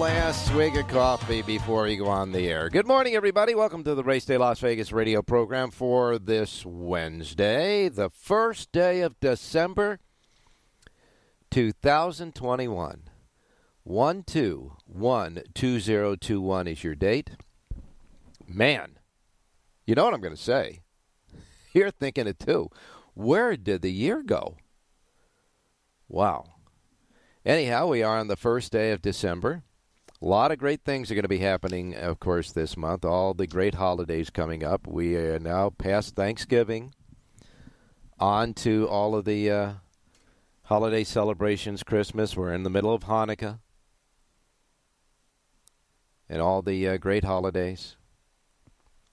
Last swig of coffee before you go on the air. Good morning, everybody. Welcome to the Race Day Las Vegas radio program for this Wednesday, the first day of December 2021. 1212021 is your date. Man, you know what I'm going to say. You're thinking it too. Where did the year go? Wow. Anyhow, we are on the first day of December. A lot of great things are going to be happening, of course, this month. All the great holidays coming up. We are now past Thanksgiving, on to all of the uh, holiday celebrations, Christmas. We're in the middle of Hanukkah and all the uh, great holidays,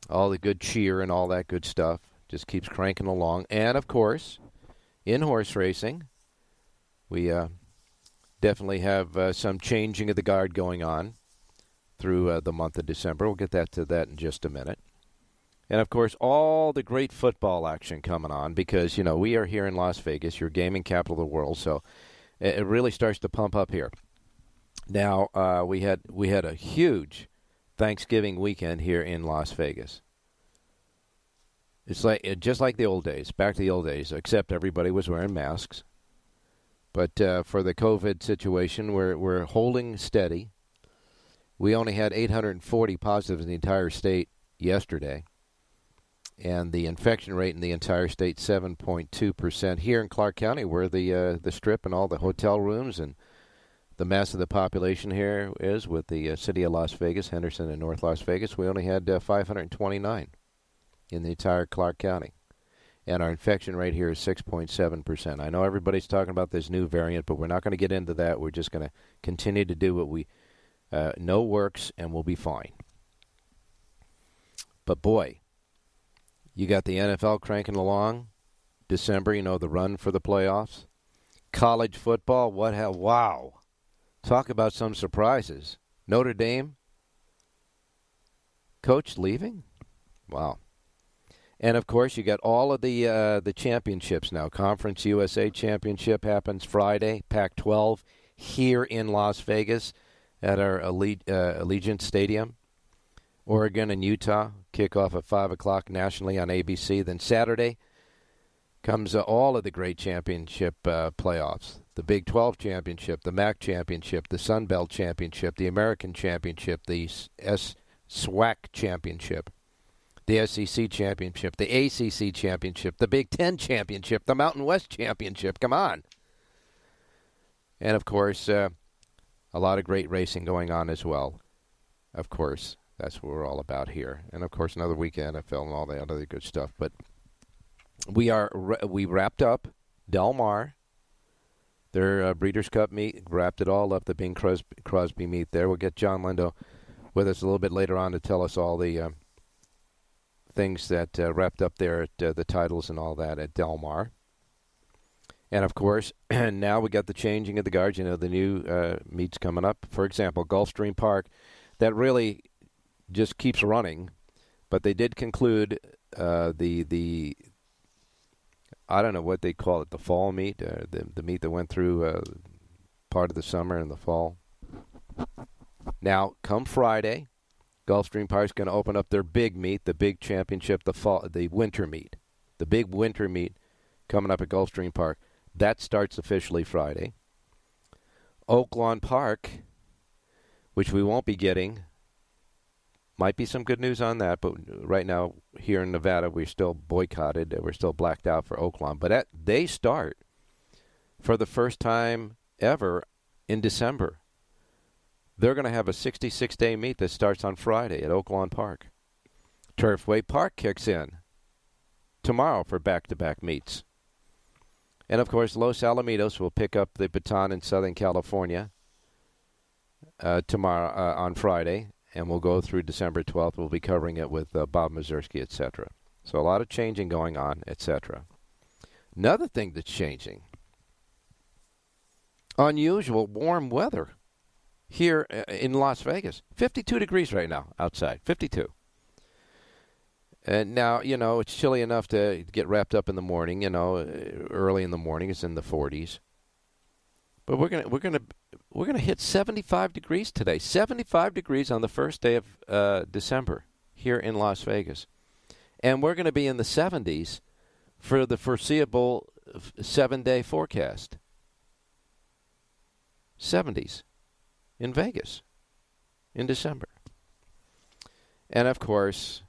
all the good cheer and all that good stuff. Just keeps cranking along. And, of course, in horse racing, we. Uh, definitely have uh, some changing of the guard going on through uh, the month of December. We'll get that to that in just a minute. And of course, all the great football action coming on because you know we are here in Las Vegas, your gaming capital of the world. So it, really starts to pump up here. Now uh, we had we had a huge Thanksgiving weekend here in Las Vegas. It's like just like the old days, back to the old days, except everybody was wearing masks. But uh, for the COVID situation, we're, we're holding steady. We only had 840 positives in the entire state yesterday. And the infection rate in the entire state, 7.2%. Here in Clark County, where the, uh, the strip and all the hotel rooms and the mass of the population here is with the uh, city of Las Vegas, Henderson and North Las Vegas, we only had uh, 529 in the entire Clark County and our infection rate here is 6.7%. I know everybody's talking about this new variant, but we're not going to get into that. We're just going to continue to do what we uh, know works, and we'll be fine. But boy, you got the NFL cranking along. December, you know, the run for the playoffs. College football, what hell? Wow. Talk about some surprises. Notre Dame, coach leaving? Wow. And of course, you got all of the uh, the championships now. Conference USA Championship happens Friday. Pac-12 here in Las Vegas at our Alle- uh, Allegiant Stadium. Oregon and Utah kick off at five o'clock nationally on ABC. Then Saturday comes uh, all of the great championship uh, playoffs: the Big 12 championship, the MAC championship, the Sun Belt championship, the American championship, the S SWAC championship the SEC championship, the ACC championship, the Big Ten championship, the Mountain West championship. Come on. And of course, uh, a lot of great racing going on as well. Of course, that's what we're all about here. And of course, another week NFL and all that other good stuff. But we are we wrapped up Del Mar. Their uh, Breeders' Cup meet wrapped it all up. The Bing Crosby, Crosby meet there. We'll get John Lindo with us a little bit later on to tell us all the. Uh, things that uh, wrapped up there at uh, the titles and all that at Del Mar. And of course, now we got the changing of the guards. You know, the new uh, meets coming up. For example, Gulfstream Park, that really just keeps running. But they did conclude uh, the the I don't know what they call it, the fall meet, uh, the the meet that went through uh, part of the summer and the fall. Now, come Friday, Gulfstream Park is going to open up their big meet, the big championship, the fall, the winter meet, the big winter meet coming up at Gulfstream Park. That starts officially Friday. Oaklawn Park, which we won't be getting, might be some good news on that. But right now, here in Nevada, we're still boycotted. We're still blacked out for Oaklawn. But at, they start for the first time ever in December. They're going to have a 66 day meet that starts on Friday at Oaklawn Park. Turfway Park kicks in tomorrow for back to back meets. And of course, Los Alamitos will pick up the baton in Southern California uh, tomorrow uh, on Friday, and we'll go through December 12th. We'll be covering it with uh, Bob Mazursky, etc. So a lot of changing going on, etc. Another thing that's changing unusual warm weather here uh, in Las Vegas. 52 degrees right now outside. 52. And now, you know, it's chilly enough to get wrapped up in the morning, you know, uh, early in the morning it's in the 40s. But we're going to we're going to we're going to hit 75 degrees today. 75 degrees on the first day of uh, December here in Las Vegas. And we're going to be in the 70s for the foreseeable 7-day forecast. 70s in Vegas in December. And of course,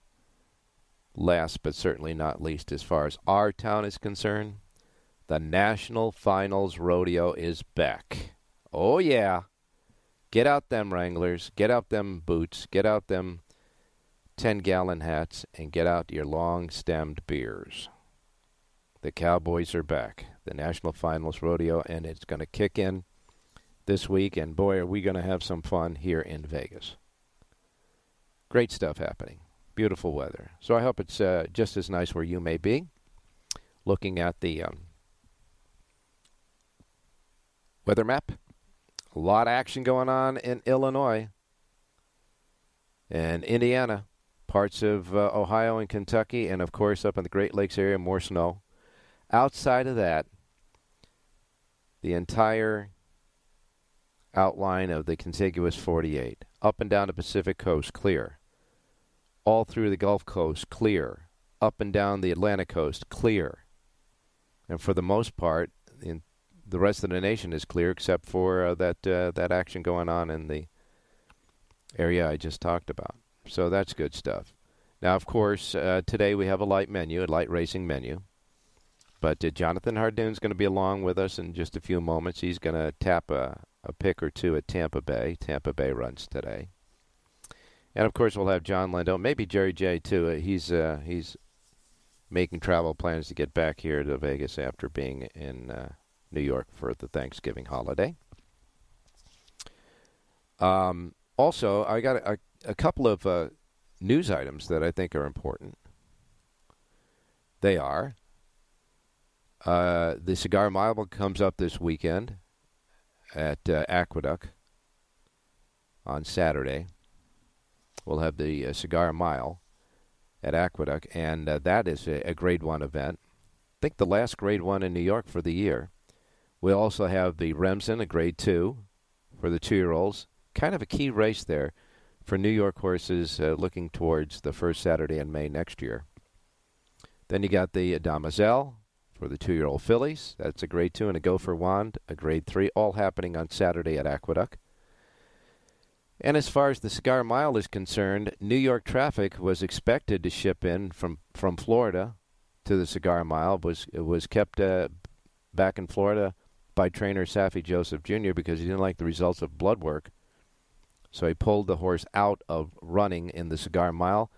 last but certainly not least, as far as our town is concerned, the National Finals Rodeo is back. Oh, yeah. Get out them Wranglers, get out them boots, get out them 10 gallon hats, and get out your long stemmed beers. The Cowboys are back. The National Finals Rodeo, and it's going to kick in this week, and boy, are we going to have some fun here in Vegas. Great stuff happening. Beautiful weather. So I hope it's uh, just as nice where you may be. Looking at the um, weather map, a lot of action going on in Illinois and Indiana, parts of uh, Ohio and Kentucky, and of course up in the Great Lakes area, more snow. Outside of that, the entire outline of the contiguous 48. Up and down the Pacific coast, clear. All through the Gulf Coast, clear. Up and down the Atlantic coast, clear. And for the most part, in the rest of the nation is clear, except for uh, that uh, that action going on in the area I just talked about. So that's good stuff. Now, of course, uh, today we have a light menu, a light racing menu. But uh, Jonathan Hardoon's going to be along with us in just a few moments. He's going to tap a, a pick or two at Tampa Bay. Tampa Bay runs today. And of course, we'll have John Lindo, maybe Jerry J too. Uh, he's uh, he's making travel plans to get back here to Vegas after being in uh, New York for the Thanksgiving holiday. Um, also, I got a, a couple of uh, news items that I think are important. They are uh, the Cigar Mile comes up this weekend at uh, Aqueduct on Saturday. We'll have the uh, Cigar Mile at Aqueduct, and uh, that is a, a, Grade 1 event. I think the last Grade 1 in New York for the year. We'll also have the Remsen, a Grade 2 for the two year olds. Kind of a key race there for New York horses uh, looking towards the first Saturday in May next year. Then you got the Demoiselle, for the two year old fillies. That's a grade two and a Go for Wand, a grade three, all happening on Saturday at Aqueduct. And as far as the cigar mile is concerned, New York traffic was expected to ship in from, from Florida to the cigar mile. was it was kept uh, back in Florida by trainer Saffie Joseph Jr. because he didn't like the results of blood work. So he pulled the horse out of running in the cigar mile.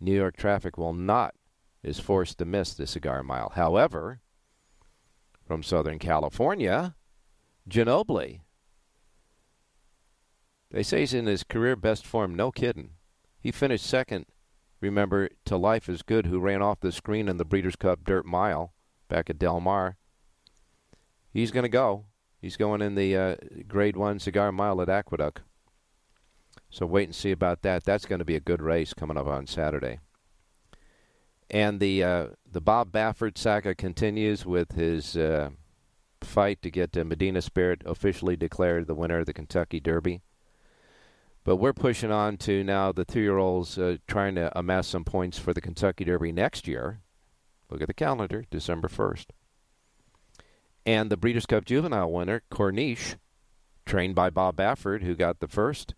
New York traffic will not is forced to miss the cigar mile. However, from Southern California, Ginobili. They say he's in his career best form. No kidding. He finished second, remember, to Life is Good, who ran off the screen in the Breeders' Cup Dirt Mile back at Del Mar. He's going to go. He's going in the uh, Grade 1 Cigar Mile at Aqueduct. So wait and see about that. That's going to be a good race coming up on Saturday. And the uh, the Bob Baffert saga continues with his uh, fight to get uh, Medina Spirit officially declared the winner of the Kentucky Derby. But we're pushing on to now the two-year-olds uh, trying to amass some points for the Kentucky Derby next year. Look at the calendar, December 1st. And the Breeders' Cup Juvenile winner, Corniche, trained by Bob Baffert, who got the first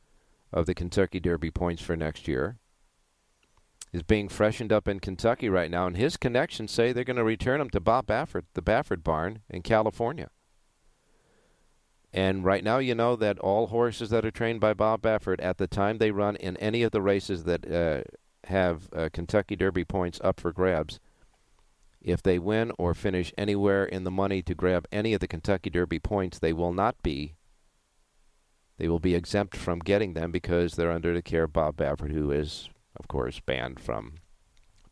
of the Kentucky Derby points for next year, is being freshened up in Kentucky right now. And his connections say they're going to return him to Bob Baffert, the Baffert barn in California. And right now, you know that all horses that are trained by Bob Baffert, at the time they run in any of the races that uh, have uh, Kentucky Derby points up for grabs, if they win or finish anywhere in the money to grab any of the Kentucky Derby points, they will not be. They will be exempt from getting them because they're under the care of Bob Baffert, who is, of course, banned from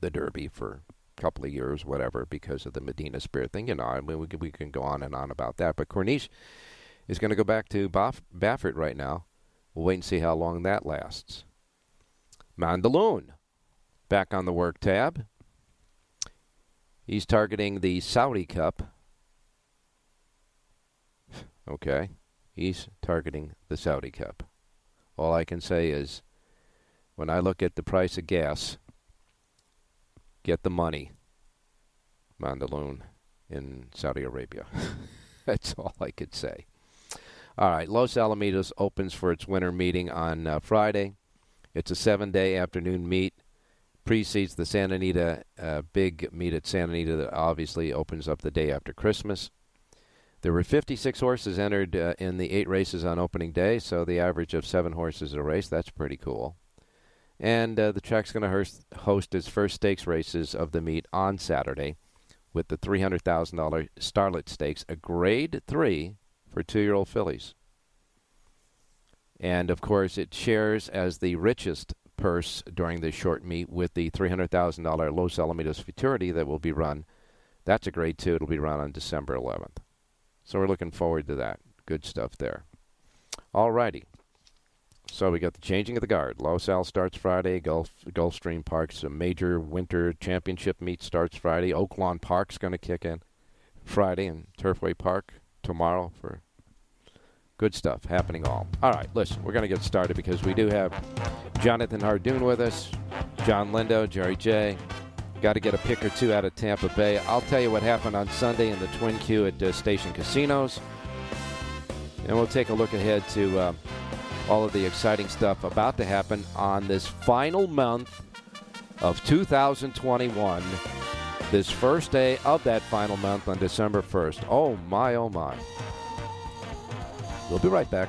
the Derby for a couple of years, whatever, because of the Medina Spirit thing. You know, I mean, we can, we can go on and on about that. But Corniche is going to go back to Baff- Baffert right now. We'll wait and see how long that lasts. Mandaloun back on the work tab. He's targeting the Saudi Cup. Okay. He's targeting the Saudi Cup. All I can say is when I look at the price of gas, get the money, Mandaloun, in Saudi Arabia. That's all I could say. All right, Los Alamitos opens for its winter meeting on uh, Friday. It's a seven day afternoon meet precedes the Santa Anita uh, big meet at Santa Anita that obviously opens up the day after Christmas. There were 56 horses entered uh, in the eight races on opening day, so the average of seven horses a race. That's pretty cool. And uh, the track's going to host its first stakes races of the meet on Saturday with the $300,000 Starlet Stakes, a grade three for two year old fillies. And of course, it shares as the richest purse during this short meet with the $300,000 Los Alamitos Futurity that will be run. That's a grade two. It'll be run on December 11th. So we're looking forward to that. Good stuff there. All righty. So we got the changing of the guard. Los Al starts Friday. Gulf Gulfstream Park's a major winter championship meet starts Friday. Oaklawn Park's going to kick in Friday, and Turfway Park tomorrow for Good stuff happening all. All right, listen, we're going to get started because we do have Jonathan Hardoon with us, John Lindo, Jerry J. Got to get a pick or two out of Tampa Bay. I'll tell you what happened on Sunday in the Twin Q at uh, Station Casinos. And we'll take a look ahead to uh, all of the exciting stuff about to happen on this final month of 2021. This first day of that final month on December 1st. Oh, my, oh, my. We'll be right back.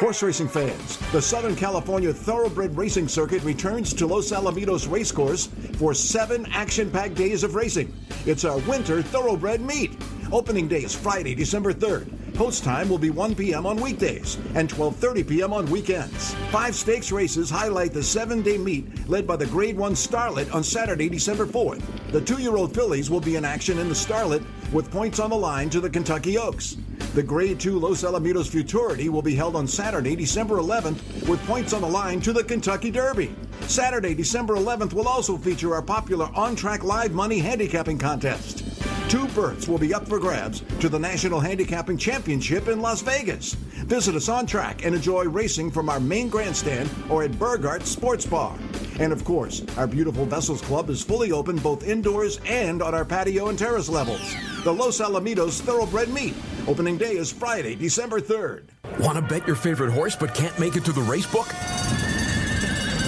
Horse racing fans, the Southern California Thoroughbred Racing Circuit returns to Los Alamitos Racecourse for seven action packed days of racing. It's our winter thoroughbred meet. Opening day is Friday, December 3rd. Post time will be 1 p.m. on weekdays and 12:30 p.m. on weekends. Five stakes races highlight the seven-day meet led by the Grade 1 Starlet on Saturday, December 4th. The two-year-old fillies will be in action in the Starlet with points on the line to the Kentucky Oaks. The Grade 2 Los Alamitos Futurity will be held on Saturday, December 11th, with points on the line to the Kentucky Derby. Saturday, December 11th will also feature our popular on track live money handicapping contest. Two berths will be up for grabs to the National Handicapping Championship in Las Vegas. Visit us on track and enjoy racing from our main grandstand or at Burgart Sports Bar. And of course, our beautiful Vessels Club is fully open both indoors and on our patio and terrace levels. The Los Alamitos Thoroughbred Meet. Opening day is Friday, December 3rd. Want to bet your favorite horse but can't make it to the racebook?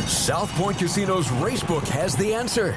South Point Casino's Racebook has the answer.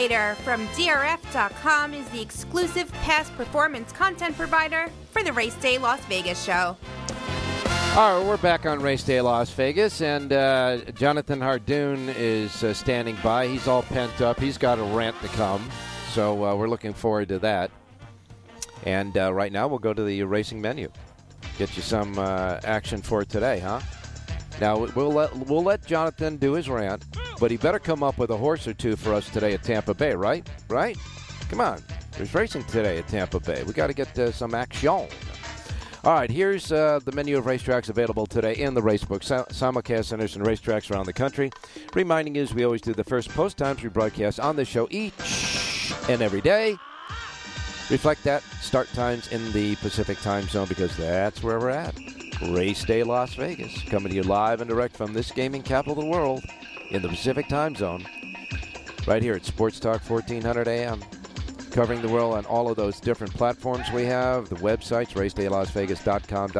Formulator from DRF.com is the exclusive past performance content provider for the Race Day Las Vegas show. All right, we're back on Race Day Las Vegas, and uh, Jonathan Hardoon is uh, standing by. He's all pent up. He's got a rant to come, so uh, we're looking forward to that. And uh, right now, we'll go to the racing menu. Get you some uh, action for today, huh? Now we'll let we'll let Jonathan do his rant, but he better come up with a horse or two for us today at Tampa Bay, right? Right? Come on, there's racing today at Tampa Bay. We got to get uh, some action. All right, here's uh, the menu of racetracks available today in the Racebook. Sim- simulcast centers and racetracks around the country. Reminding you, as we always do, the first post times we broadcast on this show each and every day. Reflect that start times in the Pacific time zone because that's where we're at. Race Day Las Vegas, coming to you live and direct from this gaming capital of the world in the Pacific time zone. Right here at Sports Talk 1400 AM covering the world on all of those different platforms we have. The websites, racedaylasvegas.com.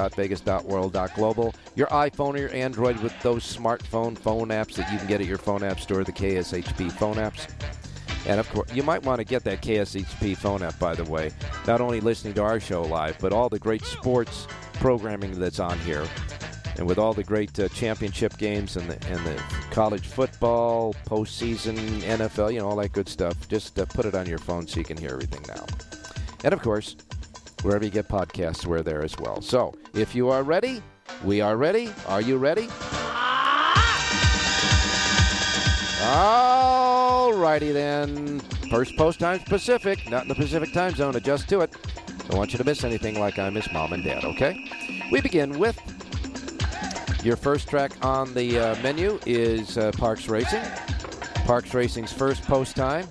Your iPhone or your Android with those smartphone phone apps that you can get at your phone app store, the KSHP phone apps. And of course, you might want to get that KSHP phone app, by the way. Not only listening to our show live, but all the great sports programming that's on here. And with all the great uh, championship games and the, and the college football, postseason, NFL, you know, all that good stuff, just uh, put it on your phone so you can hear everything now. And of course, wherever you get podcasts, we're there as well. So if you are ready, we are ready. Are you ready? All righty then. First post times Pacific, not in the Pacific time zone. Adjust to it. Don't want you to miss anything like I miss mom and dad, okay? We begin with your first track on the uh, menu is uh, Parx Racing. Parx Racing's first post time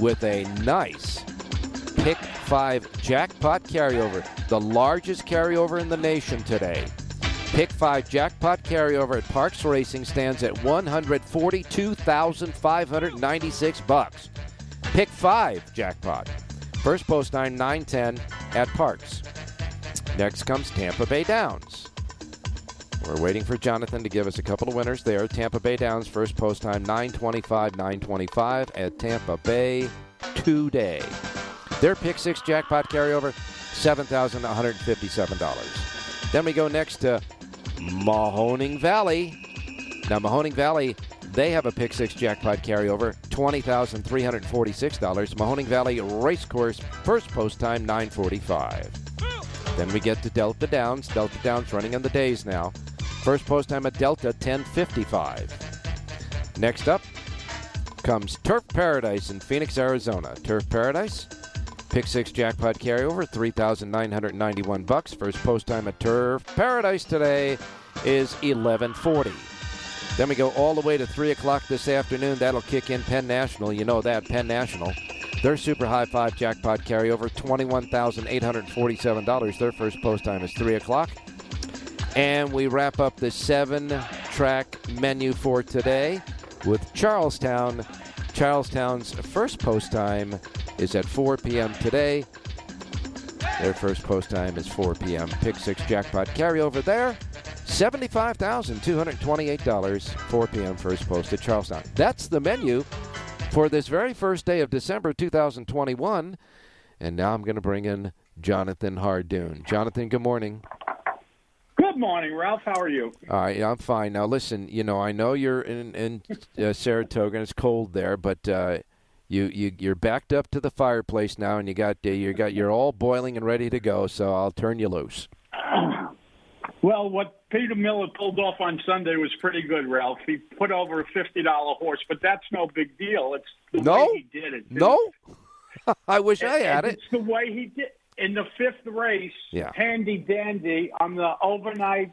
with a nice pick five jackpot carryover, the largest carryover in the nation today. Pick five jackpot carryover at Parx Racing stands at 142,596 bucks. Pick five jackpot. First post time 910 at Parx. Next comes Tampa Bay Downs. We're waiting for Jonathan to give us a couple of winners there. Tampa Bay Downs first post time 925 925 at Tampa Bay today. Their pick six jackpot carryover $7,157. Then we go next to Mahoning Valley. Now, Mahoning Valley, they have a pick six jackpot carryover, $20,346. Mahoning Valley Racecourse, first post time, 945. Then we get to Delta Downs. Delta Downs running on the days now. First post time at Delta, 1055. Next up comes Turf Paradise in Phoenix, Arizona. Turf Paradise, pick six jackpot carryover, 3,991 bucks. First post time at Turf Paradise today is 1140. Then we go all the way to 3 o'clock this afternoon. That'll kick in Penn National. You know that, Penn National. Their super high five jackpot carryover, $21,847. Their first post time is 3 o'clock. And we wrap up the seven track menu for today with Charles Town. Charlestown's first post time is at 4 p.m. today. Their first post time is 4 p.m. Pick six jackpot carryover there. $75,228, 4 p.m. first post at Charles Town. That's the menu for this very first day of December 2021. And now I'm going to bring in Jonathan Hardoon. Jonathan, good morning. Good morning, Ralph. How are you? All right, I'm fine. Now, listen, you know, I know you're in, in uh, Saratoga and it's cold there, but uh, You you you're backed up to the fireplace now, and you got uh, you got you're all boiling and ready to go. So I'll turn you loose. Well, what Peter Miller pulled off on Sunday was pretty good, Ralph. He put over a fifty dollar horse, but that's no big deal. It's the No? way he did it. No, I wish I had it. It's the way he did in the fifth race. Yeah. Handy dandy on the overnight.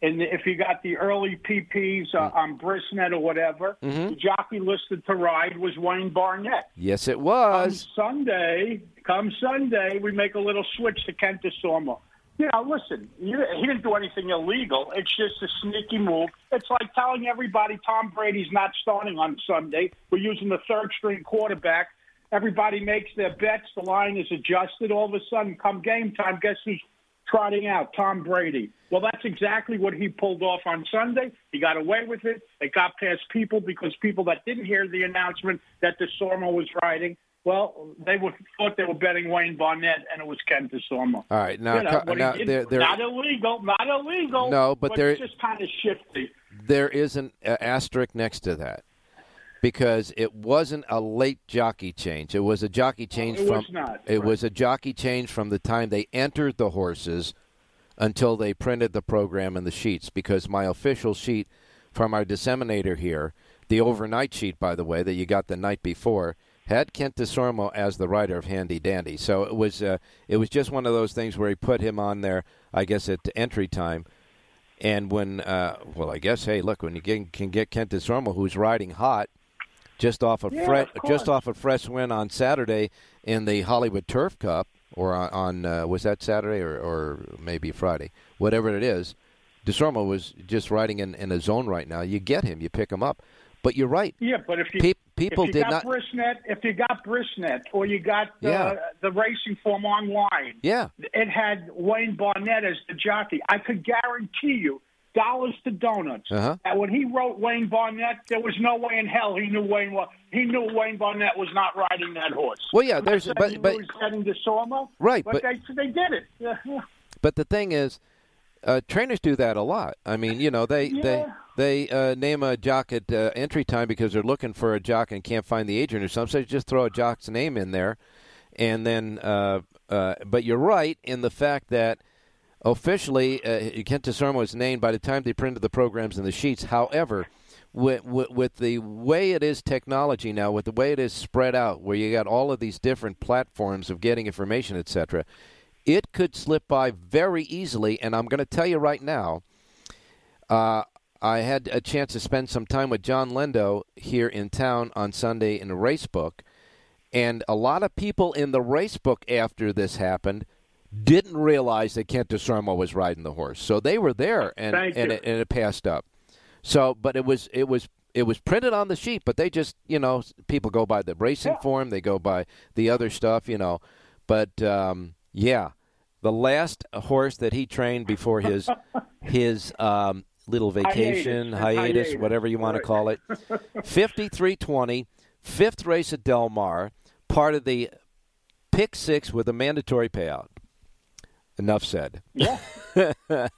And if you got the early PPs uh, on Brisnet or whatever, Mm-hmm. the jockey listed to ride was Wayne Barnett. Yes, it Come was. Sunday, come Sunday, we make a little switch to Kent Desormeaux. You know, listen, you, he didn't do anything illegal. It's just a sneaky move. It's like telling everybody Tom Brady's not starting on Sunday. We're using the third string quarterback. Everybody makes their bets. The line is adjusted. All of a sudden, come game time, guess who's trotting out? Tom Brady. Well, that's exactly what he pulled off on Sunday. He got away with it. It got past people because people that didn't hear the announcement that Desormeaux was riding, well, they were, thought they were betting Wayne Barnett, and it was Ken Desormeaux. All right, now, you know, co- what he now did, there, there, not illegal, not illegal. No, but there- it's just kind of shifty. there is an uh, asterisk next to that because it wasn't a late jockey change. It was a jockey change it from was not, it right. was a jockey change from the time they entered the horses until they printed the program and the sheets because my official sheet from our disseminator here, the overnight sheet by the way that you got the night before had Kent Desormeaux as the writer of Handy Dandy. So it was uh, it was just one of those things where he put him on there I guess at entry time. And when, uh, well, I guess, hey, look, when you get, can get Kent Desormeaux, who's riding hot, just off a Yeah, fre- of course. just off a fresh win on Saturday in the Hollywood Turf Cup, or on, on uh, was that Saturday or, or maybe Friday, whatever it is. Desormeaux was just riding in, in a zone right now. You get him, you pick him up. But you're right. Yeah, but if you Pe- people if you did got not- Brisnet, if you got Brisnet, or you got uh, Yeah. the racing form online, Yeah. it had Wayne Barnett as the jockey. I could guarantee you, dollars to donuts, Uh-huh. that when he wrote Wayne Barnett, there was no way in hell he knew Wayne wa- he knew Wayne Barnett was not riding that horse. Well, yeah, there's- saying but- he but- was heading to Sormo, Right, But, but- they they did it. Yeah. But the thing is, uh, trainers do that a lot. I mean, you know, they they Yeah. they uh, name a jock at uh, entry time because they're looking for a jock and can't find the agent or something. So they just throw a jock's name in there, and then. Uh, uh, but you're right in the fact that officially uh, Kent Desormeaux was named by the time they printed the programs and the sheets. However. With, with, with the way it is technology now, with the way it is spread out, where you got all of these different platforms of getting information, etc., it could slip by very easily. And I'm going to tell you right now, uh, I had a chance to spend some time with John Lindo here in town on Sunday in a race book, and a lot of people in the race book after this happened didn't realize that Kent Desormeaux was riding the horse, so they were there and and it, and it passed up. So, but it was it was it was printed on the sheet, but they just you know people go by the racing Yeah. form, they go by the other stuff, you know. But um, yeah, the last horse that he trained before his his um, little vacation Hiatus. hiatus, Hiatus. whatever you want to call it, fifty three twenty, fifth race at Del Mar, part of the pick six with a mandatory payout. Enough said. Yeah. oh,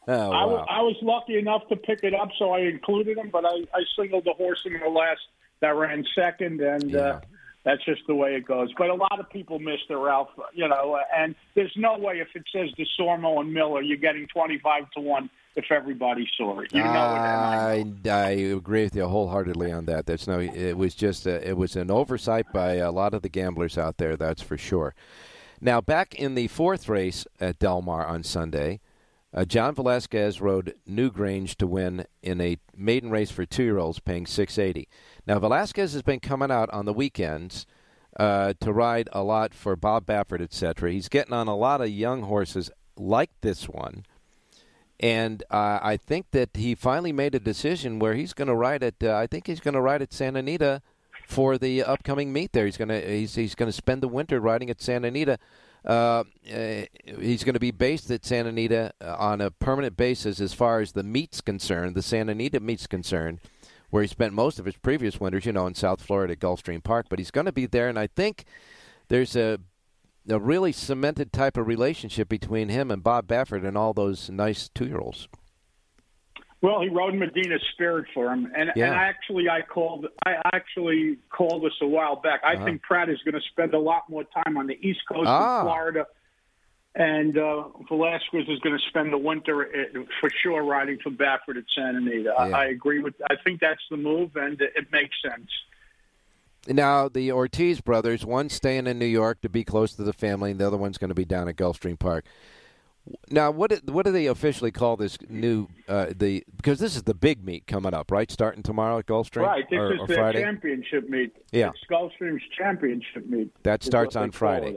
wow. I was lucky enough to pick it up, so I included him. But I, I singled the horse in the last that ran second, and Yeah. uh, that's just the way it goes. But a lot of people missed it, Ralph. You know, and there's no way if it says Desormeaux and Miller, you're getting 25 to one if everybody saw it. You know. I. I, I agree with you wholeheartedly on that. That's no. It was just a, it was an oversight by a lot of the gamblers out there. That's for sure. Now back in the fourth race at Del Mar on Sunday, uh, John Velazquez rode Newgrange to win in a maiden race for two-year-olds, paying six eighty. Now Velazquez has been coming out on the weekends uh, to ride a lot for Bob Baffert, etc. He's getting on a lot of young horses like this one. And uh, I think that he finally made a decision where he's going to ride at. Uh, I think he's going to ride at Santa Anita for the upcoming meet. There, he's going to he's he's going to spend the winter riding at Santa Anita. Uh, uh, he's going to be based at Santa Anita uh, on a permanent basis as far as the meet's concerned. The Santa Anita meet's concerned, where he spent most of his previous winters, you know, in South Florida, at Gulfstream Park. But he's going to be there, and I think there's a a really cemented type of relationship between him and Bob Baffert and all those nice two year olds. Well, he rode Medina's Spirit for him, and Yeah. and actually, I called. I actually called this a while back. I Uh-huh. think Prat is going to spend a lot more time on the East Coast Ah. of Florida, and uh, Velazquez is going to spend the winter uh, for sure riding for Baffert at Santa Anita. Yeah. I, I agree with. I think that's the move, and it makes sense. Now, the Ortiz brothers, one's staying in New York to be close to the family, and the other one's going to be down at Gulfstream Park. Now, what do- what do they officially call this new uh, the because this is the big meet coming up, right? Starting tomorrow at Gulfstream, Right. This or, is or their Friday. championship meet. Yeah. It's Gulfstream's championship meet. That starts on Friday.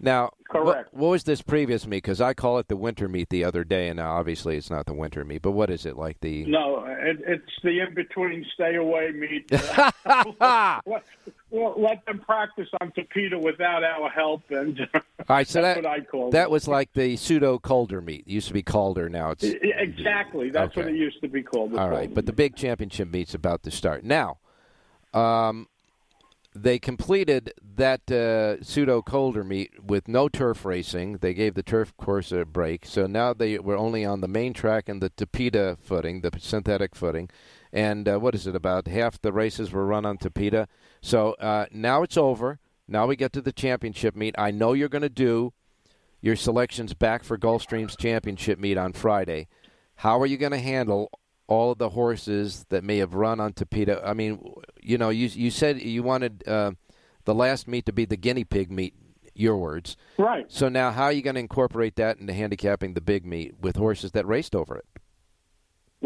It, I think. Now, what, Correct. what was this previous meet? Because I call it the winter meet the other day, and now obviously it's not the winter meet. But what is it like the? No, it, it's the in between stay away meet. let, well, let them practice on Tapeta without our help, and All right, so that's that what I call that it. was like the pseudo Calder meet. It used to be Calder, now it's exactly. That's what it used to be called. All right, but the big championship meet's about to start now. Um, they completed that uh, pseudo Calder meet with no turf racing. They gave the turf course a break, so now they were only on the main track and the Tapeta footing, the synthetic footing. And uh, what is it? About half the races were run on Tapeta. So uh, now it's over. Now we get to the championship meet. I know you're going to do your selections back for Gulfstream's championship meet on Friday. How are you going to handle all of the horses that may have run on Tapeta? I mean, you know, you you said you wanted uh, the last meet to be the guinea pig meet. Your words. Right. So now, how are you going to incorporate that into handicapping the big meet with horses that raced over it?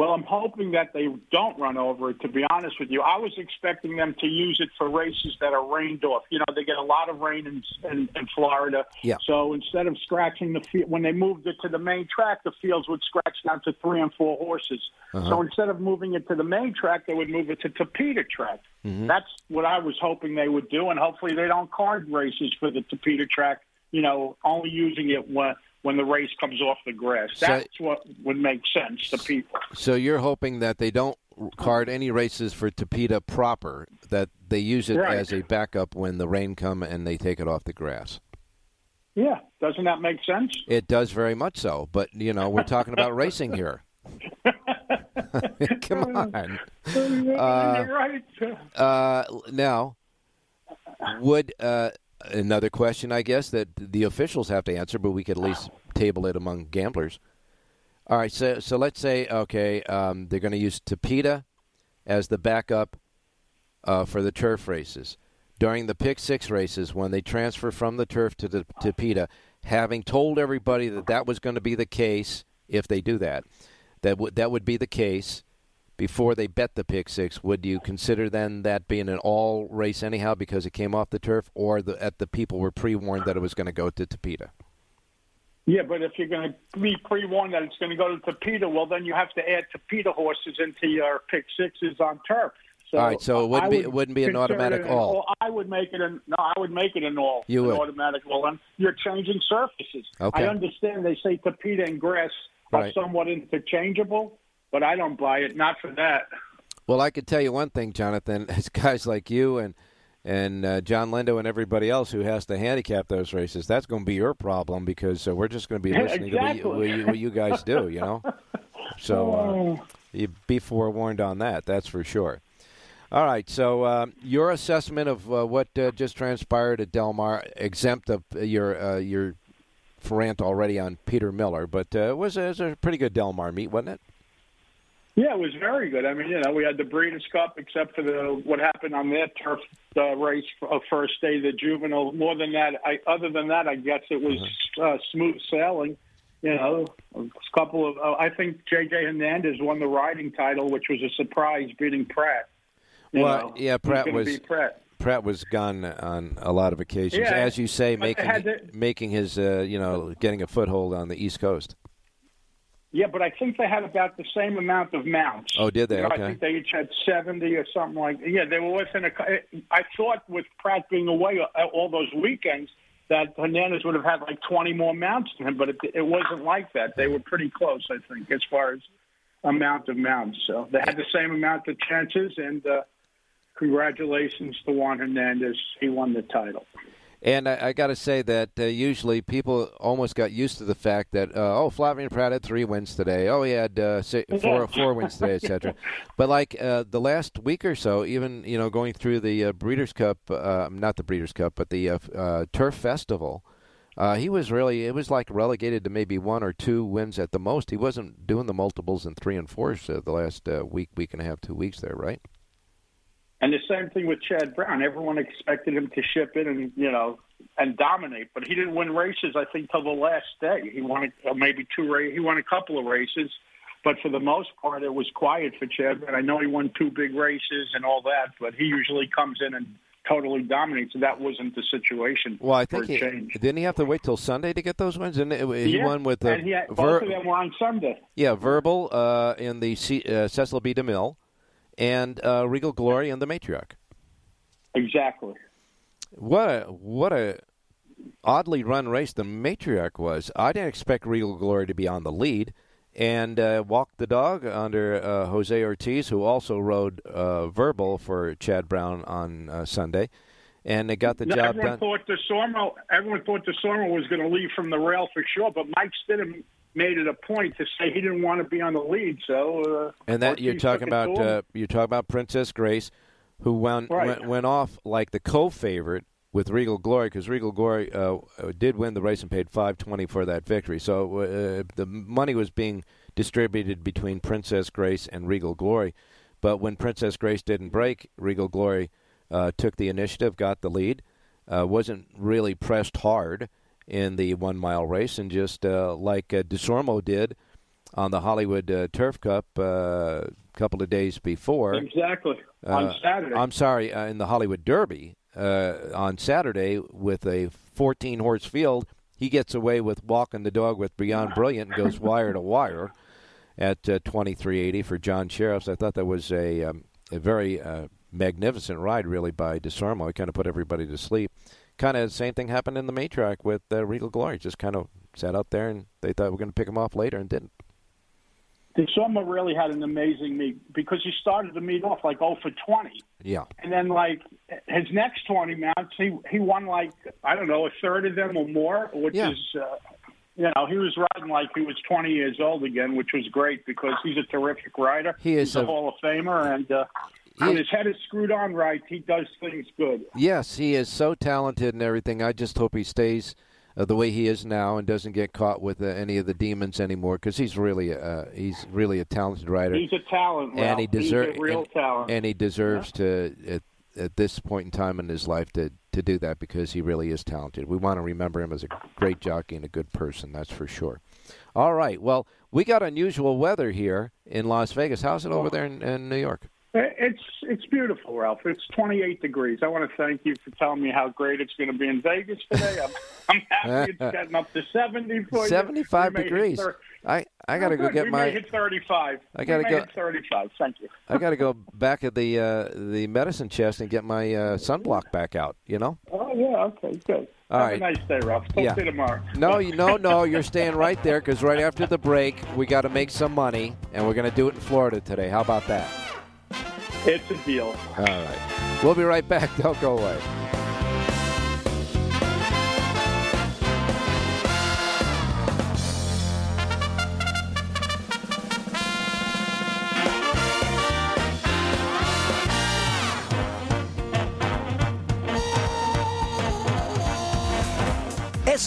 Well, I'm hoping that they don't run over it. To be honest with you, I was expecting them to use it for races that are rained off. You know, they get a lot of rain in in, in Florida. Yeah. So instead of scratching the field, when they moved it to the main track, the fields would scratch down to three and four horses. Uh-huh. So instead of moving it to the main track, they would move it to Tapeta track. Mm-hmm. That's what I was hoping they would do, and hopefully they don't card races for the Tapeta track. You know, only using it when when the race comes off the grass. So- That's what would make sense to people. So you're hoping that they don't card any races for Tapeta proper, that they use it Right. as a backup when the rain come and they take it off the grass. Yeah, doesn't that make sense? It does very much so, but you know we're talking about racing here. Come on. Right. Uh, now, would uh, another question, I guess, that the officials have to answer, but we could at least table it among gamblers. All right, so so let's say okay, um, they're going to use Tapeta as the backup uh, for the turf races during the pick six races when they transfer from the turf to the Tapeta, having told everybody that that was going to be the case if they do that, that would that would be the case before they bet the pick six. Would you consider then that being an all race anyhow because it came off the turf, or the at the people were pre warned that it was going to go to Tapeta? Yeah, but if you're going to be pre-warned that it's going to go to Tapeta, well, then you have to add Tapeta horses into your pick sixes on turf. So All right, so it wouldn't I be- it wouldn't be an automatic an all. I would make it an no. I would make it an all. You an would. automatic all. And you're changing surfaces. Okay. I understand they say Tapeta and grass are Right. somewhat interchangeable, but I don't buy it. Not for that. Well, I could tell you one thing, Jonathan. As guys like you and and uh, John Lindo and everybody else who has to handicap those races, that's going to be your problem because uh, we're just going to be listening to what you, what, you, guys do. You know, so uh, you be forewarned on that. That's for sure. All right. So um, your assessment of uh, what uh, just transpired at Del Mar, exempt of your uh, your rant already on Peter Miller, but uh, it was, it was a pretty good Del Mar meet, wasn't it? Yeah, it was very good. I mean, you know, we had the Breeders' Cup, except for the what happened on their turf uh, race uh, first day, the juvenile. More than that, I, other than that, I guess it was uh, smooth sailing. You know, a couple of. Uh, I think J.J. Hernandez won the riding title, which was a surprise, beating Prat. You Well, know, yeah, Prat was- Prat. Prat was gone on a lot of occasions, Yeah, as you say, making to- making his uh, you know getting a foothold on the East Coast. Yeah, but I think they had about the same amount of mounts. Oh, did they? You know, Okay. I think they each had 70 or something like Yeah, they were within a. I thought with Prat being away all those weekends that Hernandez would have had like 20 more mounts than him, but it, it wasn't like that. They were pretty close, I think, as far as amount of mounts. So they had the same amount of chances, and uh, congratulations to Juan Hernandez. He won the title. And I, I got to say that uh, usually people almost got used to the fact that uh, oh, Flavien Prat had three wins today. Oh, he had uh, four four wins today, etc. but like uh, the last week or so, even you know going through the uh, Breeders' Cup, uh, not the Breeders' Cup, but the uh, uh, Turf Festival, uh, he was really it was like relegated to maybe one or two wins at the most. He wasn't doing the multiples and three and fours uh, the last uh, week, week and a half, two weeks there, right? And the same thing with Chad Brown. Everyone expected him to ship in and you know and dominate, but he didn't win races. I think till the last day. He won a, maybe two races. He won a couple of races, but for the most part, it was quiet for Chad. And I know he won two big races and all that, but he usually comes in and totally dominates. That wasn't the situation. Well, I think he, change. didn't he have to wait till Sunday to get those wins? And he yeah, won with the and he had, Ver- both of them were on Sunday. yeah verbal uh, in the C- uh, Cecil B. DeMille and uh, Regal Glory and the Matriarch. Exactly. What a what a oddly run race the Matriarch was. I didn't expect Regal Glory to be on the lead. And uh, walked the dog under uh, Jose Ortiz, who also rode uh, verbal for Chad Brown on uh, Sunday, and they got the No, job everyone done. thought Desormeaux. Everyone thought Desormeaux was going to leave from the rail for sure, but Mike Stidham made it a point to say he didn't want to be on the lead. So, uh, And that you're talking about uh, you're talking about Princess Grace, who went Right. went, went off like the co-favorite with Regal Glory because Regal Glory uh, uh, did win the race and paid five twenty for that victory. So uh, the money was being distributed between Princess Grace and Regal Glory. But when Princess Grace didn't break, Regal Glory uh, took the initiative, got the lead, uh, wasn't really pressed hard in the one mile race, and just uh, like uh, Desormeaux did on the Hollywood uh, Turf Cup uh, a couple of days before. exactly Uh, on Saturday. I'm sorry, uh, in the Hollywood Derby uh, on Saturday with a 14 horse field, he gets away with walking the dog with Beyond Brilliant and goes wire to wire at uh, 2380 for John Sherriffs. I thought that was a um, a very uh, magnificent ride, really, by Desormeaux. He kind of put everybody to sleep. Kind of the same thing happened in the Matriarch with uh, Regal Glory. Just kind of sat out there, and they thought we were going to pick him off later, and didn't. Desormeaux really had an amazing meet because he started the meet off like 0 for 20. Yeah. And then, like his next twenty mounts, he he won like I don't know a third of them or more, which Yeah. is uh, you know he was riding like he was twenty years old again, which was great because he's a terrific rider. He is He's a, a- Hall of Famer, and uh, when his head is screwed on right, he does things good. Yes, he is so talented and everything. I just hope he stays uh, the way he is now and doesn't get caught with uh, any of the demons anymore because he's really uh, he's really a talented writer. He's a talent, and he deserves real and, talent. and he deserves to at, at this point in time in his life to to do that because he really is talented. We want to remember him as a great jockey and a good person. That's for sure. All right. Well, we got unusual weather here in Las Vegas. How's it over there in, in New York? It's it's beautiful, Ralph. It's 28 degrees. I want to thank you for telling me how great it's going to be in Vegas today. I'm, I'm happy it's getting up to 70 for 75 We degrees. I I got to Oh, go good. get we my hit 35. I gotta we may go- hit 35. Thank you. I got to go back at the uh, the medicine chest and get my uh, sunblock back out. You know. Oh yeah. Okay. Good. All Have right. a nice day, Ralph. Talk Yeah. to you tomorrow. No, you no, no. You're staying right there because right after the break, we got to make some money, and we're going to do it in Florida today. How about that? It's a deal. All right. We'll be right back. Don't go away.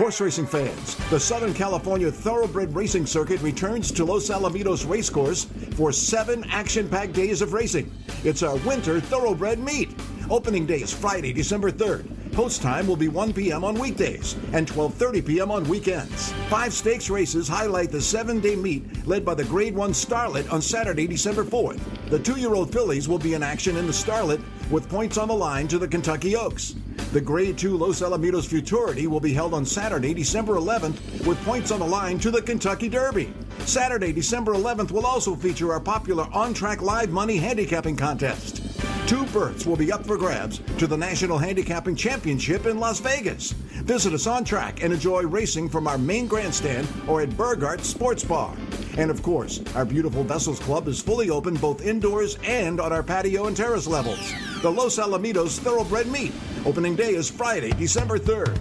Horse racing fans, the Southern California Thoroughbred Racing Circuit returns to Los Alamitos Racecourse for seven action packed days of racing. It's our winter thoroughbred meet. Opening day is Friday, December 3rd. Post time will be 1 p.m. on weekdays and 12:30 p.m. on weekends. Five stakes races highlight the 7-day meet led by the Grade 1 Starlet on Saturday, December 4th. The 2-year-old fillies will be in action in the Starlet with points on the line to the Kentucky Oaks. The Grade 2 Los Alamitos Futurity will be held on Saturday, December 11th, with points on the line to the Kentucky Derby. Saturday, December 11th will also feature our popular On Track Live Money Handicapping Contest. Two berths will be up for grabs to the National Handicapping Championship in Las Vegas. Visit us on track and enjoy racing from our main grandstand or at Burgart Sports Bar. And of course, our beautiful Vessels Club is fully open both indoors and on our patio and terrace levels. The Los Alamitos Thoroughbred Meet. Opening day is Friday, December 3rd.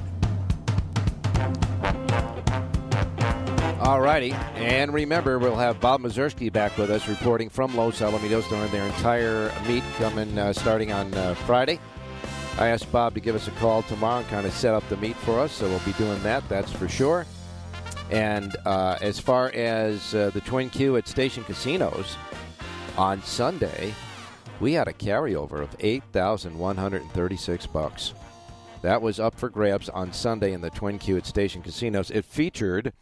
All righty. And remember, we'll have Bob Mazursky back with us reporting from Los Alamitos during their entire meet coming uh, starting on uh, Friday. I asked Bob to give us a call tomorrow and kind of set up the meet for us, so we'll be doing that, that's for sure. And uh, as far as uh, the Twin Q at Station Casinos on Sunday, we had a carryover of 8,136 bucks. That was up for grabs on Sunday in the Twin Q at Station Casinos. It featured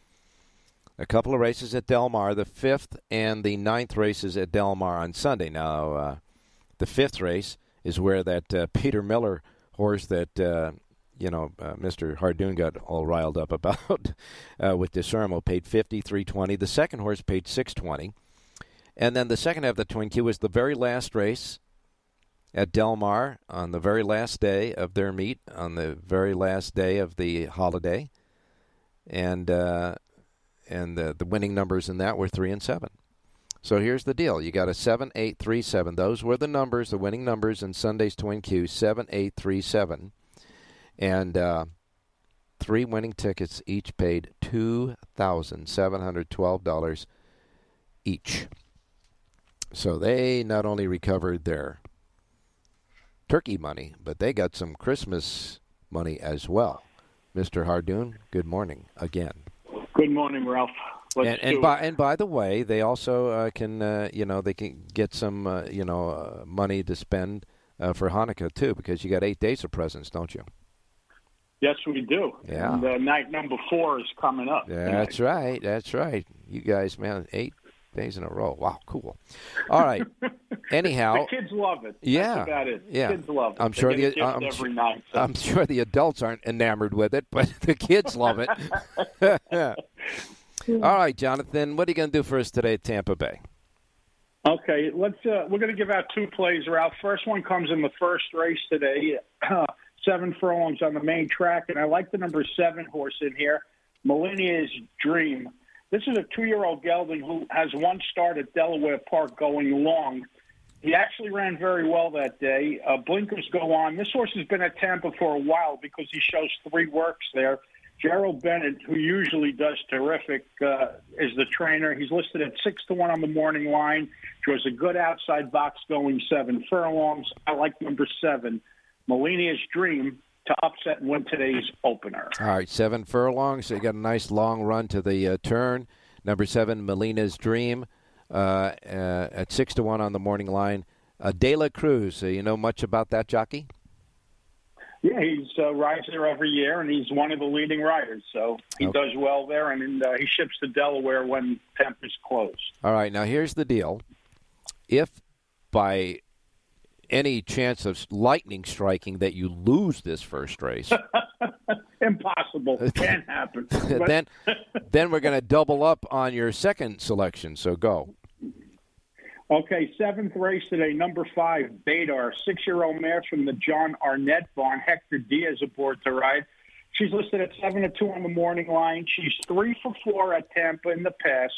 a couple of races at Del Mar, the fifth and the ninth races at Del Mar on Sunday. Now, uh, the fifth race is where that uh, Peter Miller horse that uh, you know uh, Mr. Hardoon got all riled up about uh, with Desormeaux paid fifty three twenty. The second horse paid six twenty, and then the second half of the Twin Q was the very last race at Del Mar on the very last day of their meet on the very last day of the holiday, and uh, and the, the winning numbers in that were three and seven. So here's the deal: you got a seven, eight, three, seven. Those were the numbers, the winning numbers in Sunday's Twin Q: seven, eight, three, seven, and uh, three winning tickets each paid two thousand seven hundred twelve dollars each. So they not only recovered their turkey money, but they got some Christmas money as well. Mr. Hardoon, good morning again. Good morning, Ralph. And, and by and by the way, they also uh, can uh, you know they can get some uh, you know uh, money to spend uh, for Hanukkah too because you got eight days of presents, don't you? Yes, we do. Yeah. And uh, night number four is coming up. Yeah, That's right. That's right. You guys, man, eight days in a row. Wow, cool. All right. Anyhow, the kids love it. Yeah, That's about it. yeah. Kids love it. I'm sure get a the I'm, every night. so- I'm sure the adults aren't enamored with it, but the kids love it. All right, Jonathan, what are you going to do for us today at Tampa Bay? Okay, let's. Uh, we're going to give out two plays, Ralph. First one comes in the first race today. seven furlongs on the main track, and I like the number seven horse in here, Millennia's Dream. This is a two-year-old gelding who has one start at Delaware Park going long. He actually ran very well that day. Uh, blinkers go on. This horse has been at Tampa for a while because he shows three works there. Gerald Bennett, who usually does terrific, uh, is the trainer. He's listed at six to one on the morning line. Draws a good outside box going seven furlongs. I like number seven, Melinia's Dream, to upset and win today's opener. All right, seven furlongs. So you got a nice long run to the uh, turn. Number seven, Melina's Dream, uh, uh, at six to one on the morning line. Uh, De La Cruz. Uh, you know much about that jockey? Yeah, he's rides there every year, and he's one of the leading riders. So he Okay. does well there, and uh, he ships to Delaware when Tampa's closed. All right, now here's the deal. If by any chance of lightning striking that you lose this first race, Impossible. Can't happen. But- then then we're going to double up on your second selection. So go. Okay, seventh race today, number five, Badar, six-year-old mare from the John Arnett barn. Hector Diaz aboard to ride. She's listed at seven to two on the morning line. She's three for four at Tampa in the past.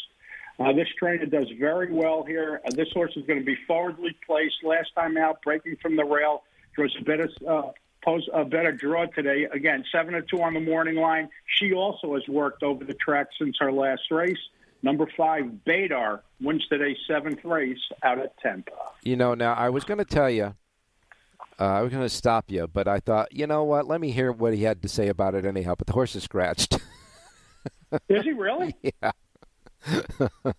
Uh, this trainer does very well here. Uh, this horse is going to be forwardly placed. Last time out, breaking from the rail, draws a better uh, pose a better draw today. Again, seven to two on the morning line. She also has worked over the track since her last race. Number five, Badar wins today's seventh race out at Tampa. You know, now I was going to tell you, uh, I was going to stop you, but I thought, you know what? Let me hear what he had to say about it anyhow. But the horse is scratched. Is he really? yeah.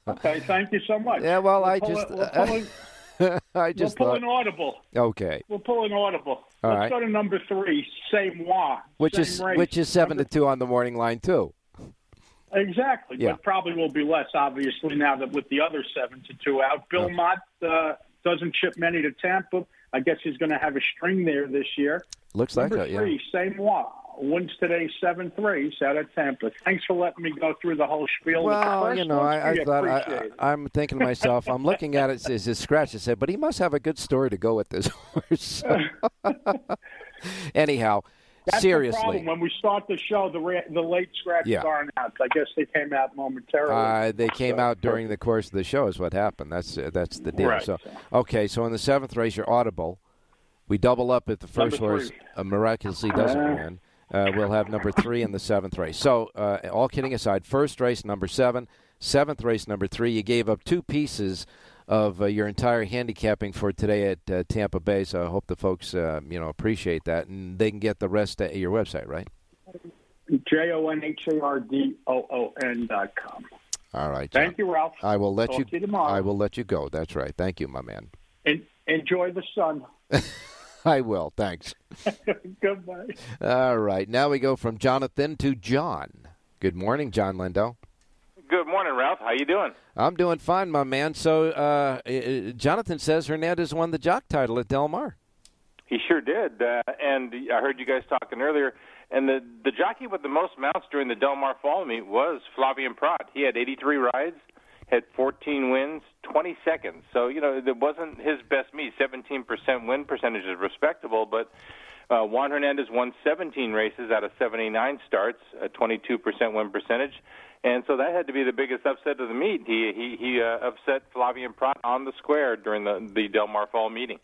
Okay, thank you so much. Yeah, well, We'll I just, it- we'll pull, it- I just we'll pull an audible. okay, We'll pull an audible. All Let's right. go to number three, C'est Moi. which Same is race. which is seven Number- to two on the morning line too. Exactly, Yeah. but probably will be less, obviously, now that with the other seven to two out. Bill Okay. Mott uh, doesn't ship many to Tampa. I guess he's going to have a string there this year. Looks Number like it, yeah. same one. Wins today seven three. Out of Tampa. Thanks for letting me go through the whole spiel. Well, you know. I, I thought I, I'm thinking to myself, I'm looking at it as his scratch. I said, but he must have a good story to go with this horse. Anyhow, That's seriously. When we start the show, the ra- the late scratches Yeah. aren't out. I guess they came out momentarily. Uh, they came So, out during the course of the show, is what happened. That's uh, that's the deal. Right. So, okay, so in the seventh race, you're audible. We double up if the first horse uh, miraculously doesn't Uh. win. Uh, we'll have number three in the seventh race. So, uh, all kidding aside, first race number seven, seventh race number three. You gave up two pieces of uh, your entire handicapping for today at uh, Tampa Bay. So I hope the folks uh, you know appreciate that, and they can get the rest at your website, right? J O N H A R D O O N dot com. All right. John. Thank you, Ralph. I will let Talk you. you tomorrow. I will let you go. That's right. Thank you, my man. En- enjoy the sun. I will. Thanks. Goodbye. All right. Now we go from Jonathan to John. Good morning, John Lindo. Good morning, Ralph. How you doing? I'm doing fine, my man. So, uh, Jonathan says Hernandez won the jock title at Del Mar. He sure did, uh, and I heard you guys talking earlier. And the the jockey with the most mounts during the Del Mar Fall meet was Flavien Prat. He had 83 rides, had 14 wins, 20 seconds. So you know it wasn't his best meet. 17% win percentage is respectable, but uh, Juan Hernandez won 17 races out of 79 starts, a 22% win percentage. And so that had to be the biggest upset of the meet. He he he uh, upset Flavien Prat on the square during the the Del Mar Fall meeting.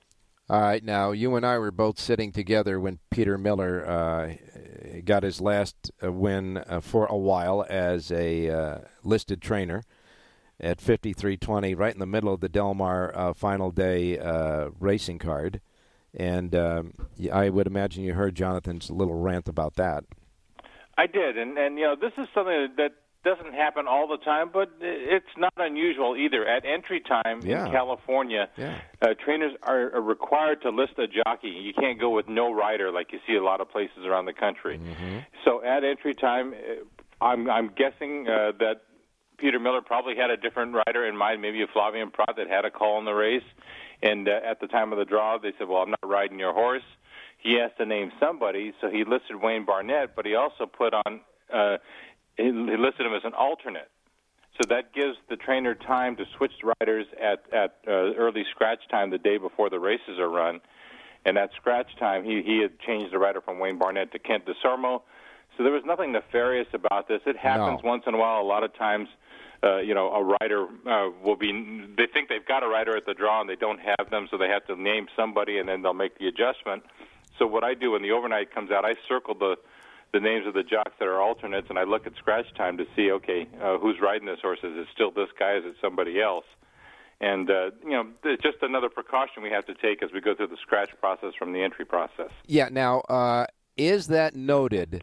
All right. Now, you and I were both sitting together when Peter Miller uh, got his last uh, win uh, for a while as a uh, listed trainer at 5320, right in the middle of the Del Mar uh, final day uh, racing card. And um, I would imagine you heard Jonathan's little rant about that. I did, and and you know this is something that doesn't happen all the time, but it's not unusual either. At entry time Yeah. in California, Yeah. uh, trainers are, are required to list a jockey. You can't go with no rider like you see a lot of places around the country. So at entry time, uh, I'm I'm guessing uh, that Peter Miller probably had a different rider in mind, maybe a Flavien Prat that had a call in the race. And uh, at the time of the draw, they said, "Well, I'm not riding your horse." He has to name somebody, so he listed Wayne Barnett, but he also put on uh, he, listed him as an alternate. So that gives the trainer time to switch riders at at uh, early scratch time the day before the races are run. And at scratch time, he he had changed the rider from Wayne Barnett to Kent Desormeaux. So there was nothing nefarious about this. It happens No. once in a while. A lot of times, uh, you know, a rider uh, will be. They think they've got a rider at the draw and they don't have them, so they have to name somebody and then they'll make the adjustment. So what I do when the overnight comes out, I circle the the names of the jocks that are alternates, and I look at scratch time to see, okay, uh, who's riding this horse? Is it still this guy? Is it somebody else? And uh, you know, it's just another precaution we have to take as we go through the scratch process from the entry process. Yeah. Now, uh, is that noted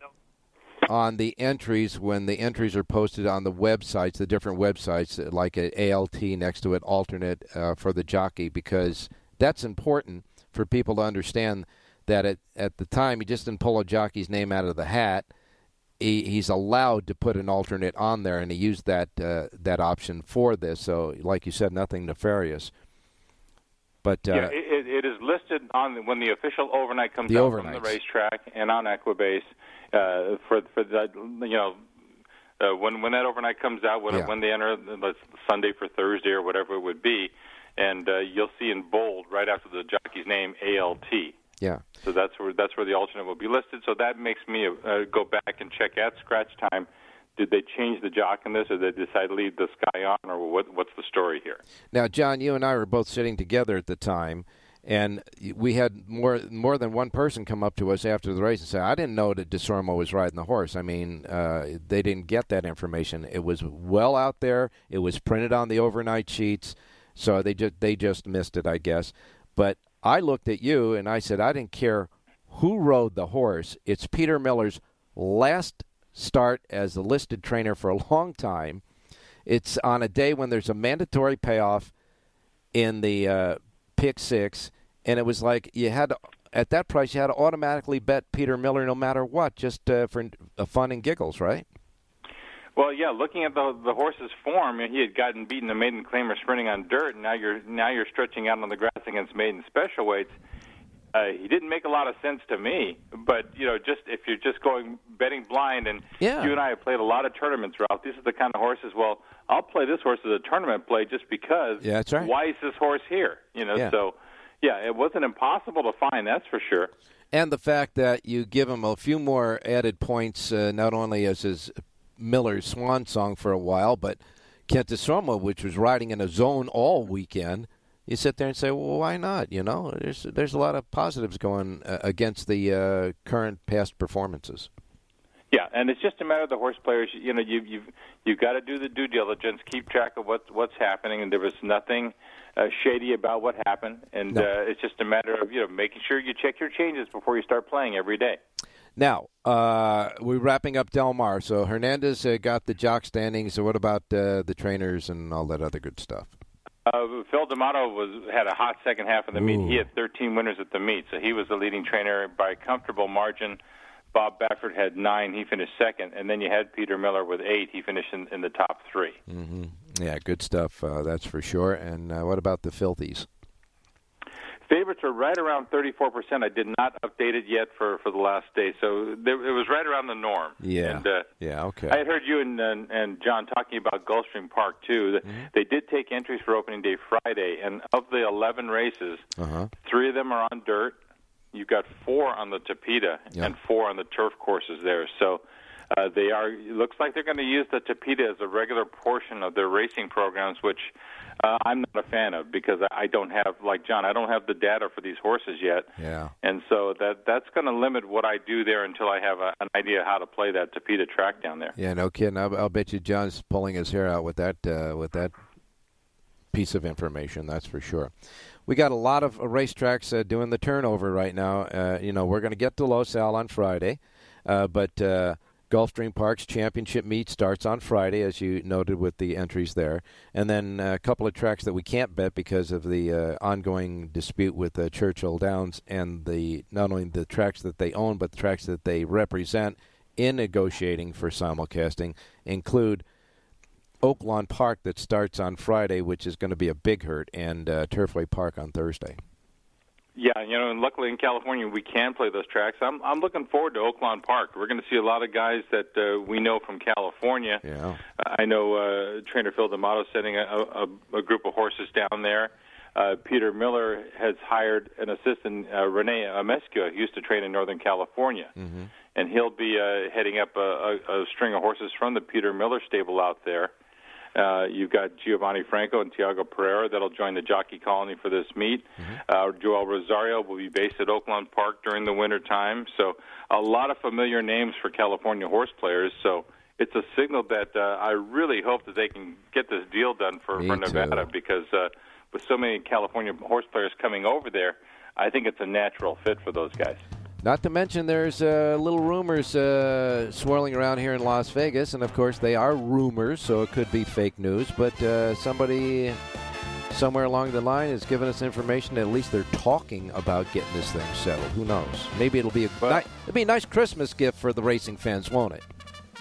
on the entries when the entries are posted on the websites, the different websites, like a ALT next to it, alternate uh, for the jockey? Because that's important for people to understand that at, at the time he just didn't pull a jockey's name out of the hat. He, he's allowed to put an alternate on there, and he used that uh, that option for this. So, like you said, nothing nefarious. But uh, yeah, it, it is listed on when the official overnight comes The out from the racetrack and on Equibase uh, for for that you know. Uh, when when that overnight comes out, when Yeah. when they enter the Sunday for Thursday or whatever it would be, and uh, you'll see in bold right after the jockey's name ALT. yeah, So that's where that's where the alternate will be listed. So that makes me uh, go back and check at scratch time. Did they change the jock in this, or did they decide to leave this guy on, or what? What's the story here? Now, John, you and I were both sitting together at the time, and we had more more than one person come up to us after the race and say, "I didn't know that Desormeaux was riding the horse." I mean, uh, they didn't get that information. It was well out there. It was printed on the overnight sheets, so they just they just missed it, I guess. But I looked at you and I said, "I didn't care who rode the horse. It's Peter Miller's last start as a listed trainer for a long time." It's on a day when there's a mandatory payoff in the uh, pick six, and it was like you had to, at that price you had to automatically bet Peter Miller no matter what, just uh, for uh, fun and giggles, right? Well, yeah, looking at the the horse's form, he had gotten beaten a maiden claimer sprinting on dirt, and now you're now you're stretching out on the grass against maiden special weights. Uh, he didn't make a lot of sense to me, but you know, just if you're just going betting blind, and Yeah. you and I have played a lot of tournaments, Ralph. These are the kind of horses. Well, I'll play this horse as a tournament play just because. Yeah, that's right. Why is this horse here? You know, Yeah. so yeah, it wasn't impossible to find. That's for sure. and the fact that you give him a few more added points, uh, not only as his Miller's swan song for a while, but Kent Desormeaux, which was riding in a zone all weekend. You sit there and say, "Well, why not?" You know, there's there's a lot of positives going uh, against the uh, current past performances. Yeah, and it's just a matter of the horse players. You know, you, you've you've got to do the due diligence, keep track of what's what's happening, and there was nothing uh, shady about what happened. And No. uh, it's just a matter of you know making sure you check your changes before you start playing every day. Now uh, we're wrapping up Del Mar. So Hernandez uh, got the jock standings. So what about uh, the trainers and all that other good stuff? Uh, Phil D'Amato was had a hot second half of the meet. He had 13 winners at the meet, so he was the leading trainer by a comfortable margin. Bob Baffert had nine. He finished second, and then you had Peter Miller with eight. He finished in, in the top three. hmm Yeah, good stuff. Uh, that's for sure. And uh, what about the filthies? Favorites are right around 34%. I did not update it yet for, for the last day, so there, it was right around the norm. Yeah. And, uh, Yeah. Okay. I had heard you and, and and John talking about Gulfstream Park too. Mm-hmm. They did take entries for opening day Friday, and of the 11 races, Uh huh. three of them are on dirt. You've got four on the Tapeta Yeah. and four on the turf courses there. So uh, they are. It looks like they're going to use the Tapeta as a regular portion of their racing programs, which uh, I'm not a fan of because I don't have, like John, I don't have the data for these horses yet. Yeah. And so that that's going to limit what I do there until I have a, an idea how to play that Tapeta track down there. Yeah. No kidding. I'll, I'll bet you John's pulling his hair out with that uh, with that piece of information. That's for sure. We got a lot of racetracks uh, doing the turnover right now. Uh, you know, we're going to get to Los Al on Friday, uh, but uh, Gulfstream Park's championship meet starts on Friday, as you noted with the entries there, and then a couple of tracks that we can't bet because of the uh, ongoing dispute with uh, Churchill Downs and the not only the tracks that they own, but the tracks that they represent in negotiating for simulcasting include Oaklawn Park that starts on Friday, which is going to be a big hurt, and uh, Turfway Park on Thursday. Yeah, you know, and luckily in California we can play those tracks. I'm I'm looking forward to Oaklawn Park. We're going to see a lot of guys that uh, we know from California. Yeah. I know uh, trainer Phil D'Amato sending a, a, a group of horses down there. Uh, Peter Miller has hired an assistant, uh, Rene Amescua, who used to train in Northern California, Mm-hmm. and he'll be uh, heading up a, a, a string of horses from the Peter Miller stable out there. Uh, you've got Giovanni Franco and Tiago Pereira that'll join the jockey colony for this meet. Uh, Joel Rosario will be based at Oaklawn Park during the winter time. So a lot of familiar names for California horse players. So it's a signal that uh, I really hope that they can get this deal done for, Me for Nevada too. because uh, with so many California horse players coming over there, I think it's a natural fit for those guys. Not to mention, there's uh, little rumors uh, swirling around here in Las Vegas, and of course, they are rumors, so it could be fake news. But uh, somebody somewhere along the line has given us information that at least they're talking about getting this thing settled. Who knows? Maybe it'll be a Well- ni- it'll be a nice Christmas gift for the racing fans, won't it?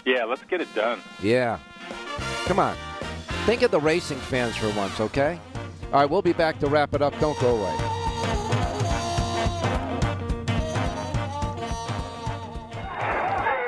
Yeah, let's get it done. Yeah. Come on. Think of the racing fans for once, okay? All right, we'll be back to wrap it up. Don't go away.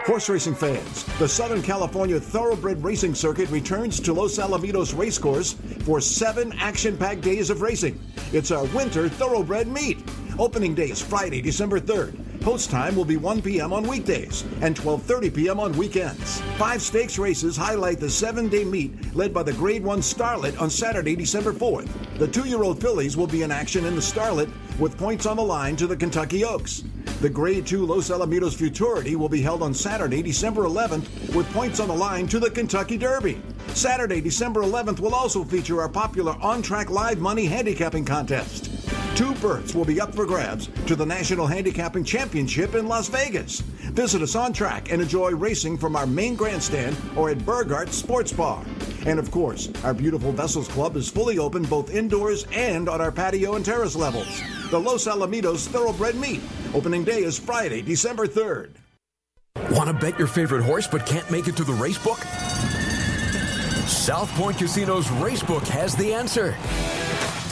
Horse racing fans, the Southern California Thoroughbred Racing Circuit returns to Los Alamitos Racecourse for seven action packed days of racing. It's our winter thoroughbred meet. Opening day is Friday, December 3rd. Post time will be 1 p.m. on weekdays and 12:30 p.m. on weekends. Five stakes races highlight the seven-day meet led by the Grade 1 Starlet on Saturday, December 4th. The two-year-old fillies will be in action in the Starlet with points on the line to the Kentucky Oaks. The Grade 2 Los Alamitos Futurity will be held on Saturday, December 11th, with points on the line to the Kentucky Derby. Saturday, December 11th will also feature our popular on track live money handicapping contest. Two berths will be up for grabs to the National Handicapping Championship in Las Vegas. Visit us on track and enjoy racing from our main grandstand or at Burgart Sports Bar. And of course, our beautiful Vessels Club is fully open both indoors and on our patio and terrace levels. The Los Alamitos Thoroughbred Meet. Opening day is Friday, December 3rd. Want to bet your favorite horse but can't make it to the race book? South Point Casino's Racebook has the answer.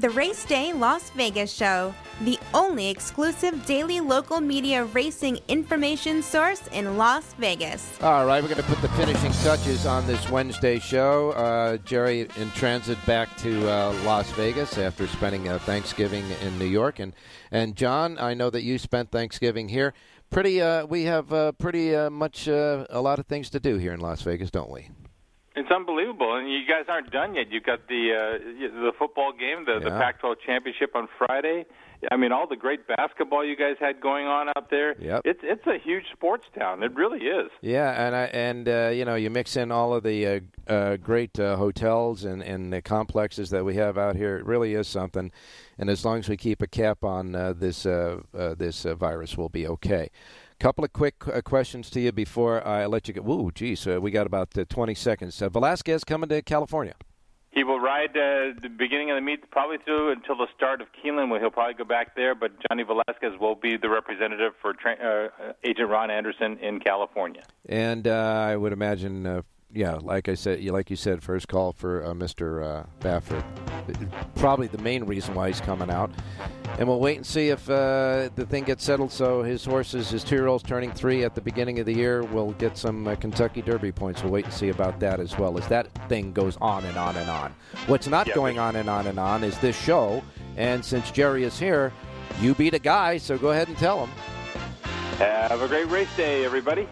The Race Day Las Vegas Show, the only exclusive daily local media racing information source in Las Vegas. All right, we're going to put the finishing touches on this Wednesday show. Uh, Jerry in transit back to uh, Las Vegas after spending uh, Thanksgiving in New York, and and John, I know that you spent Thanksgiving here. Pretty, uh, we have uh, pretty uh, much a lot of things to do here in Las Vegas, don't we? It's unbelievable, and you guys aren't done yet. You got the uh, the football game, the, the Pac-12 championship on Friday. I mean, all the great basketball you guys had going on out there. Yep. It's it's a huge sports town. It really is. Yeah, and I, and uh, you know you mix in all of the uh, uh, great uh, hotels and, and the complexes that we have out here. It really is something. And as long as we keep a cap on uh, this uh, uh, this uh, virus, we'll be okay. Couple of quick uh, questions to you before I let you go. Woo, geez, uh, we got about uh, 20 seconds. Uh, Velazquez coming to California. He will ride uh, the beginning of the meet probably through until the start of Keeneland, where he'll probably go back there. But Johnny Velazquez will be the representative for tra- uh, Agent Ron Anderson in California. And uh, I would imagine, uh, yeah, like I said, like you said, first call for uh, Mr. Uh, Baffert. Probably the main reason why he's coming out. And we'll wait and see if uh, the thing gets settled. So his horses, his two-year-olds turning three at the beginning of the year, will get some uh, Kentucky Derby points. We'll wait and see about that as well. As that thing goes on and on and on. What's not Yeah, going on and on and on is this show. And since Jerry is here, you beat a guy, so go ahead and tell him. Have a great race day, everybody.